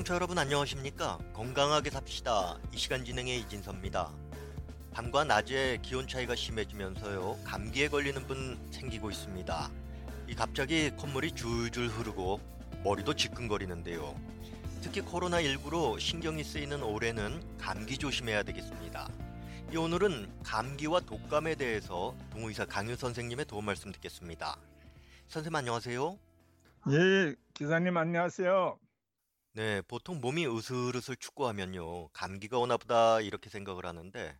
청취자 여러분 안녕하십니까? 건강하게 삽시다. 이 시간 진행의 이진섭입니다. 밤과 낮에 기온 차이가 심해지면서요. 감기에 걸리는 분 생기고 있습니다. 이 갑자기 콧물이 줄줄 흐르고 머리도 지끈거리는데요. 특히 코로나19로 신경이 쓰이는 올해는 감기 조심해야 되겠습니다. 이 오늘은 감기와 독감에 대해서 동의사 강윤 선생님의 도움 말씀 듣겠습니다. 선생님 안녕하세요. 예, 기사님 안녕하세요. 네, 보통 몸이 으슬으슬 축구하면요. 감기가 오나 보다 이렇게 생각을 하는데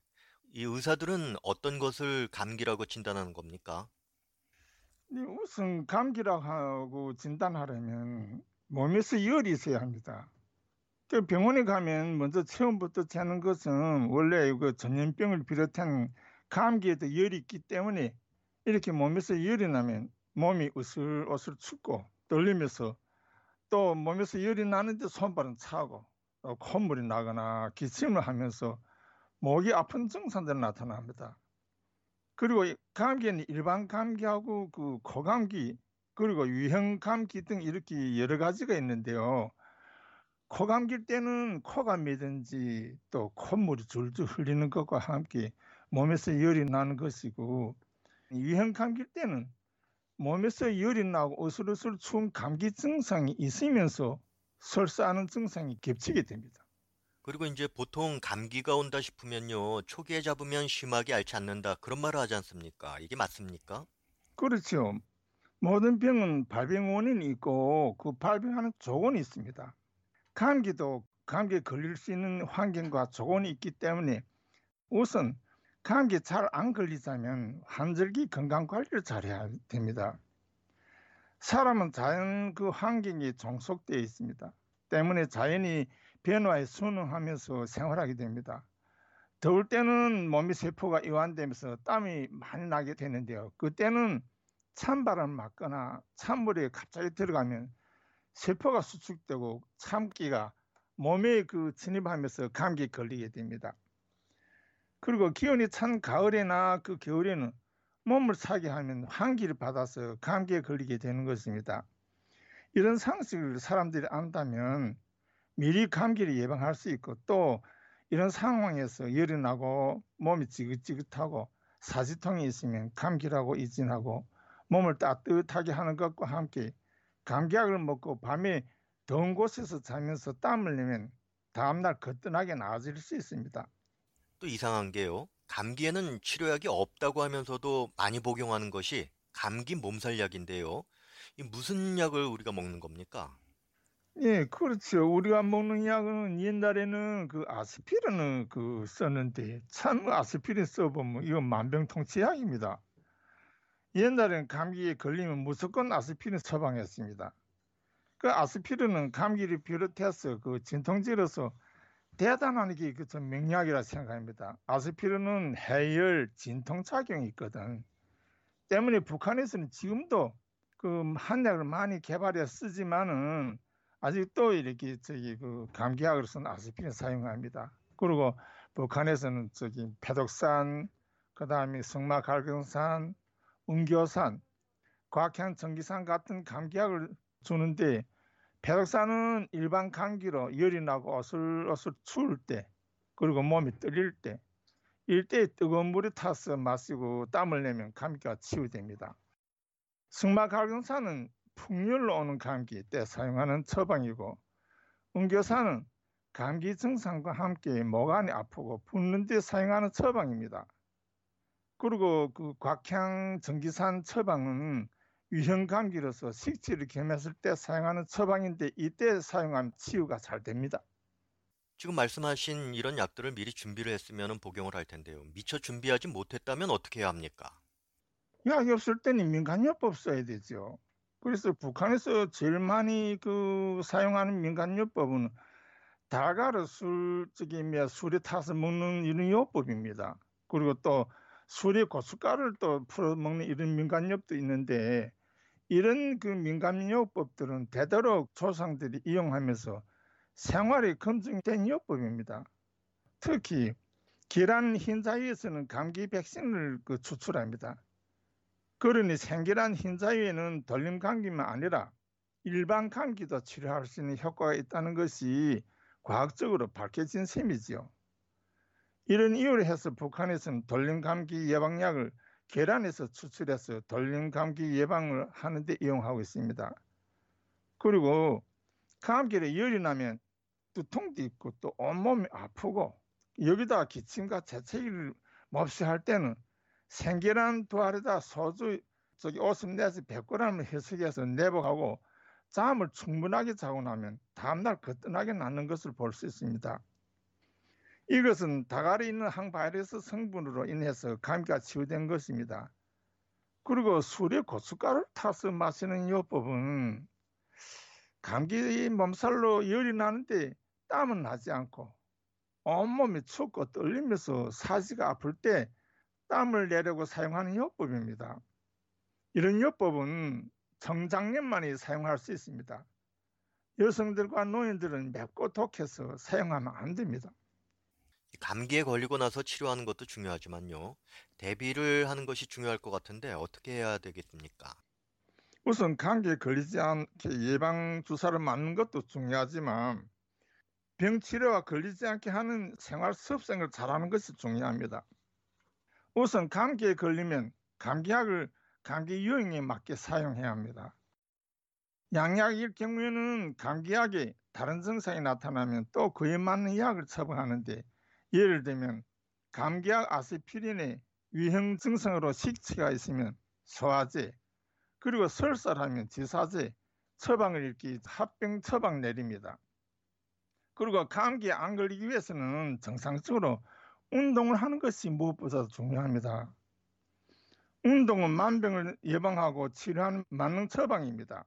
이 의사들은 어떤 것을 감기라고 진단하는 겁니까? 우선 감기라고 하고 진단하려면 몸에서 열이 있어야 합니다. 그 병원에 가면 먼저 처음부터 재는 것은 원래 그 전염병을 비롯한 감기에도 열이 있기 때문에 이렇게 몸에서 열이 나면 몸이 으슬으슬 춥고 떨리면서 또 몸에서 열이 나는데 손발은 차고 콧물이 나거나 기침을 하면서 목이 아픈 증상들이 나타납니다. 그리고 감기는 일반 감기하고 그 코감기 그리고 유형 감기 등 이렇게 여러 가지가 있는데요. 코감기 때는 코가 매든지 또 콧물이 줄줄 흘리는 것과 함께 몸에서 열이 나는 것이고 유형 감기 때는 몸에서 열이 나고 어슬어슬 추운 감기 증상이 있으면서 설사하는 증상이 겹치게 됩니다. 그리고 이제 보통 감기가 온다 싶으면요. 초기에 잡으면 심하게 앓지 않는다. 그런 말을 하지 않습니까? 이게 맞습니까? 그렇죠. 모든 병은 발병 원인이 있고 그 발병하는 조건이 있습니다. 감기도 감기에 걸릴 수 있는 환경과 조건이 있기 때문에 우선 감기 잘 안 걸리자면 환절기 건강 관리를 잘해야 됩니다. 사람은 자연 그 환경에 종속되어 있습니다. 때문에 자연이 변화에 순응하면서 생활하게 됩니다. 더울 때는 몸의 세포가 이완되면서 땀이 많이 나게 되는데요. 그때는 찬바람 맞거나 찬물에 갑자기 들어가면 세포가 수축되고 참기가 몸에 그 침입하면서 감기에 걸리게 됩니다. 그리고 기온이 찬 가을이나 그 겨울에는 몸을 차게 하면 환기를 받아서 감기에 걸리게 되는 것입니다. 이런 상식을 사람들이 안다면 미리 감기를 예방할 수 있고 또 이런 상황에서 열이 나고 몸이 지긋지긋하고 사지통이 있으면 감기라고 이진하고 몸을 따뜻하게 하는 것과 함께 감기약을 먹고 밤에 더운 곳에서 자면서 땀을 내면 다음날 거뜬하게 나아질 수 있습니다. 또 이상한 게요. 감기에는 치료약이 없다고 하면서도 많이 복용하는 것이 감기 몸살약인데요. 이 무슨 약을 우리가 먹는 겁니까? 예, 그렇죠. 우리가 먹는 약은 옛날에는 그 아스피린을 그 썼는데 참 아스피린 써보면 이건 만병통치약입니다. 옛날에는 감기에 걸리면 무조건 아스피린 처방했습니다. 그 아스피린은 감기를 비롯해서 그 진통제로서 대단한 게그 명약이라 생각합니다. 아스피린은 해열, 진통 작용이 있거든. 때문에 북한에서는 지금도 그 한약을 많이 개발해 쓰지만은 아직도 이렇게 저기 그 감기약으로서는 아스피린 사용합니다. 그리고 북한에서는 저기 패독산, 그 다음에 성마갈경산, 은교산, 곽향 전기산 같은 감기약을 주는데 폐독산은 일반 감기로 열이 나고 어슬어슬 추울 때 그리고 몸이 떨릴 때 일대에 뜨거운 물에 타서 마시고 땀을 내면 감기가 치유됩니다. 승마갈경산은 풍열로 오는 감기 때 사용하는 처방이고 은교산은 감기 증상과 함께 목 안이 아프고 붓는 데 사용하는 처방입니다. 그리고 그 곽향 전기산 처방은 유형 감기로서 식지를 겸했을 때 사용하는 처방인데 이때 사용하면 치유가 잘 됩니다. 지금 말씀하신 이런 약들을 미리 준비를 했으면 복용을 할 텐데요. 미처 준비하지 못했다면 어떻게 해야 합니까? 약이 없을 때는 민간요법 써야 되죠. 그래서 북한에서 제일 많이 그 사용하는 민간요법은 다가르 술, 저기, 뭐 술에 타서 먹는 이런 요법입니다. 그리고 또 술에 고춧가루를 또 풀어 먹는 이런 민간요법도 있는데 이런 그 민감요법들은 되도록 조상들이 이용하면서 생활에 검증된 요법입니다. 특히 계란 흰자위에서는 감기 백신을 그 추출합니다. 그러니 생계란 흰자위에는 돌림 감기만 아니라 일반 감기도 치료할 수 있는 효과가 있다는 것이 과학적으로 밝혀진 셈이지요. 이런 이유로 해서 북한에서는 돌림 감기 예방약을 계란에서 추출해서 돌림 감기 예방을 하는데 이용하고 있습니다. 그리고 감기에 열이 나면 두통도 있고 또 온몸이 아프고 여기다 기침과 재채기를 몹시 할 때는 생계란 두 알에다 소주 저기 오줌 내서 100g을 해석해서 내복하고 잠을 충분하게 자고 나면 다음날 거뜬하게 낫는 것을 볼 수 있습니다. 이것은 다갈에 있는 항바이러스 성분으로 인해서 감기가 치유된 것입니다. 그리고 술에 고춧가루를 타서 마시는 요법은 감기 몸살로 열이 나는데 땀은 나지 않고 온몸이 춥고 떨리면서 사지가 아플 때 땀을 내려고 사용하는 요법입니다. 이런 요법은 정장년만이 사용할 수 있습니다. 여성들과 노인들은 맵고 독해서 사용하면 안 됩니다. 감기에 걸리고 나서 치료하는 것도 중요하지만요. 대비를 하는 것이 중요할 것 같은데 어떻게 해야 되겠습니까? 우선 감기에 걸리지 않게 예방 주사를 맞는 것도 중요하지만 병 치료와 걸리지 않게 하는 생활 습생을 잘하는 것이 중요합니다. 우선 감기에 걸리면 감기약을 감기 유행에 맞게 사용해야 합니다. 양약일 경우에는 감기약에 다른 증상이 나타나면 또 그에 맞는 약을 처방하는데 예를 들면 감기약 아스피린에 위형 증상으로 식치가 있으면 소화제 그리고 설사하면 지사제 처방을 읽기 합병 처방 내립니다. 그리고 감기에 안 걸리기 위해서는 정상적으로 운동을 하는 것이 무엇보다 중요합니다. 운동은 만병을 예방하고 치료하는 만능 처방입니다.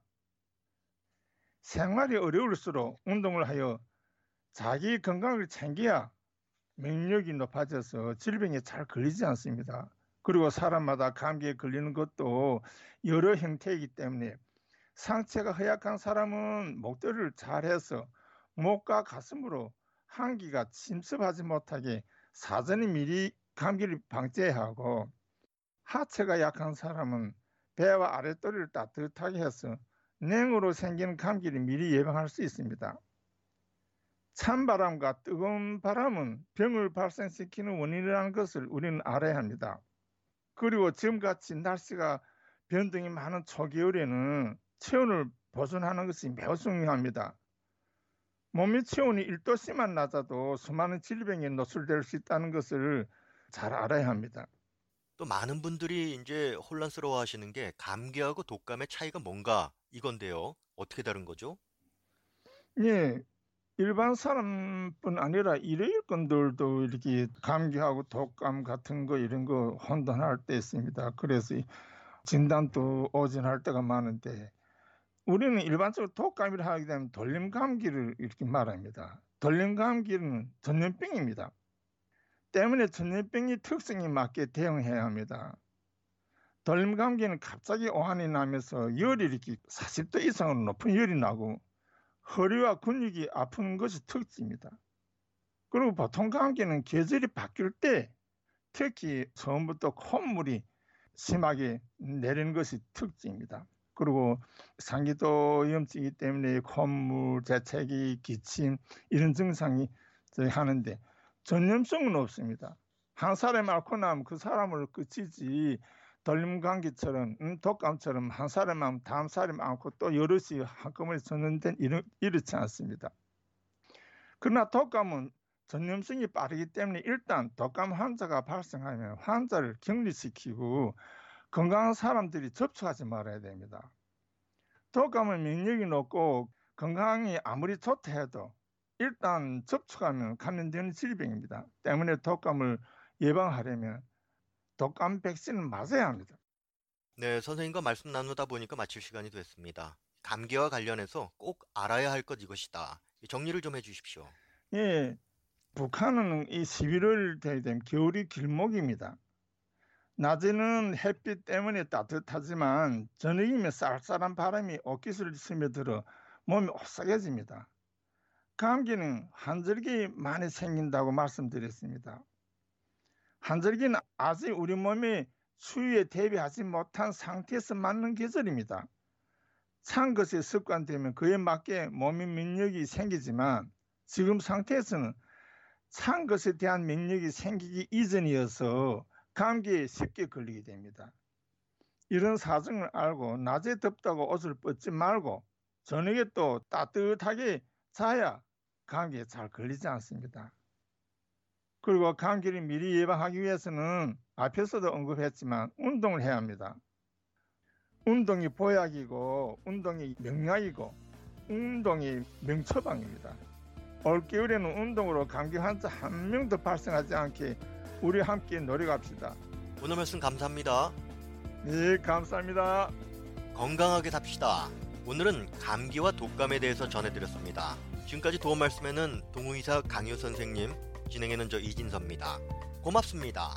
생활이 어려울수록 운동을 하여 자기 건강을 챙겨야 맹력이 높아져서 질병에 잘 걸리지 않습니다. 그리고 사람마다 감기에 걸리는 것도 여러 형태이기 때문에 상체가 허약한 사람은 목도리를 잘해서 목과 가슴으로 한기가 침습하지 못하게 사전에 미리 감기를 방지하고 하체가 약한 사람은 배와 아랫도리를 따뜻하게 해서 냉으로 생기는 감기를 미리 예방할 수 있습니다. 찬바람과 뜨거운 바람은 병을 발생시키는 원인이라는 것을 우리는 알아야 합니다. 그리고 지금같이 날씨가 변동이 많은 초겨울에는 체온을 보존하는 것이 매우 중요합니다. 몸의 체온이 1도씨만 낮아도 수많은 질병에 노출될 수 있다는 것을 잘 알아야 합니다. 또 많은 분들이 이제 혼란스러워 하시는 게 감기하고 독감의 차이가 뭔가 이건데요. 어떻게 다른 거죠? 예, 일반 사람뿐 아니라 일회일꾼들도 이렇게 감기하고 독감 같은 거 이런 거 혼돈할 때 있습니다. 그래서 진단도 오진할 때가 많은데 우리는 일반적으로 독감이라 하게 되면 돌림 감기를 이렇게 말합니다. 돌림 감기는 전염병입니다. 때문에 전염병이 특성에 맞게 대응해야 합니다. 돌림 감기는 갑자기 오한이 나면서 열이 이렇게 40도 이상으로 높은 열이 나고 허리와 근육이 아픈 것이 특징입니다. 그리고 보통 감기는 계절이 바뀔 때 특히 처음부터 콧물이 심하게 내리는 것이 특징입니다. 그리고 상기도 염증이기 때문에 콧물, 재채기, 기침 이런 증상이 하는데 전염성은 없습니다. 한 사람이 앓고 나면 그 사람을 끝이지 돌림 감기처럼 음, 독감처럼 한 사람만 다음 사람 안고 또 여럿이 한꺼번에 전염된 이런 이렇지 않습니다. 그러나 독감은 전염성이 빠르기 때문에 일단 독감 환자가 발생하면 환자를 격리시키고 건강한 사람들이 접촉하지 말아야 됩니다. 독감은免疫이 높고 건강이 아무리 좋다 해도 일단 접촉하면 감염되는 질병입니다. 때문에 독감을 예방하려면 독감 백신을 맞아야 합니다. 네, 선생님과 말씀 나누다 보니까 마칠 시간이 됐습니다. 감기와 관련해서 꼭 알아야 할 것 이것이다. 정리를 좀 해주십시오. 예, 북한은 이 11월 되면 겨울이 길목입니다. 낮에는 햇빛 때문에 따뜻하지만 저녁이면 쌀쌀한 바람이 옷깃을 스며들어 몸이 오싹해집니다. 감기는 한절기 많이 생긴다고 말씀드렸습니다. 한절기는 아직 우리 몸이 추위에 대비하지 못한 상태에서 맞는 계절입니다. 찬 것에 습관되면 그에 맞게 몸의 면역이 생기지만 지금 상태에서는 찬 것에 대한 면역이 생기기 이전이어서 감기에 쉽게 걸리게 됩니다. 이런 사정을 알고 낮에 덥다고 옷을 벗지 말고 저녁에 또 따뜻하게 자야 감기에 잘 걸리지 않습니다. 그리고 감기를 미리 예방하기 위해서는 앞에서도 언급했지만 운동을 해야 합니다. 운동이 보약이고 운동이 명약이고 운동이 명처방입니다. 올겨울에는 운동으로 감기 환자 한 명도 발생하지 않게 우리 함께 노력합시다. 오늘 말씀 감사합니다. 네, 감사합니다. 건강하게 삽시다. 오늘은 감기와 독감에 대해서 전해드렸습니다. 지금까지 도움 말씀에는 동의사 강효 선생님, 진행에는 저 이진섭입니다. 고맙습니다.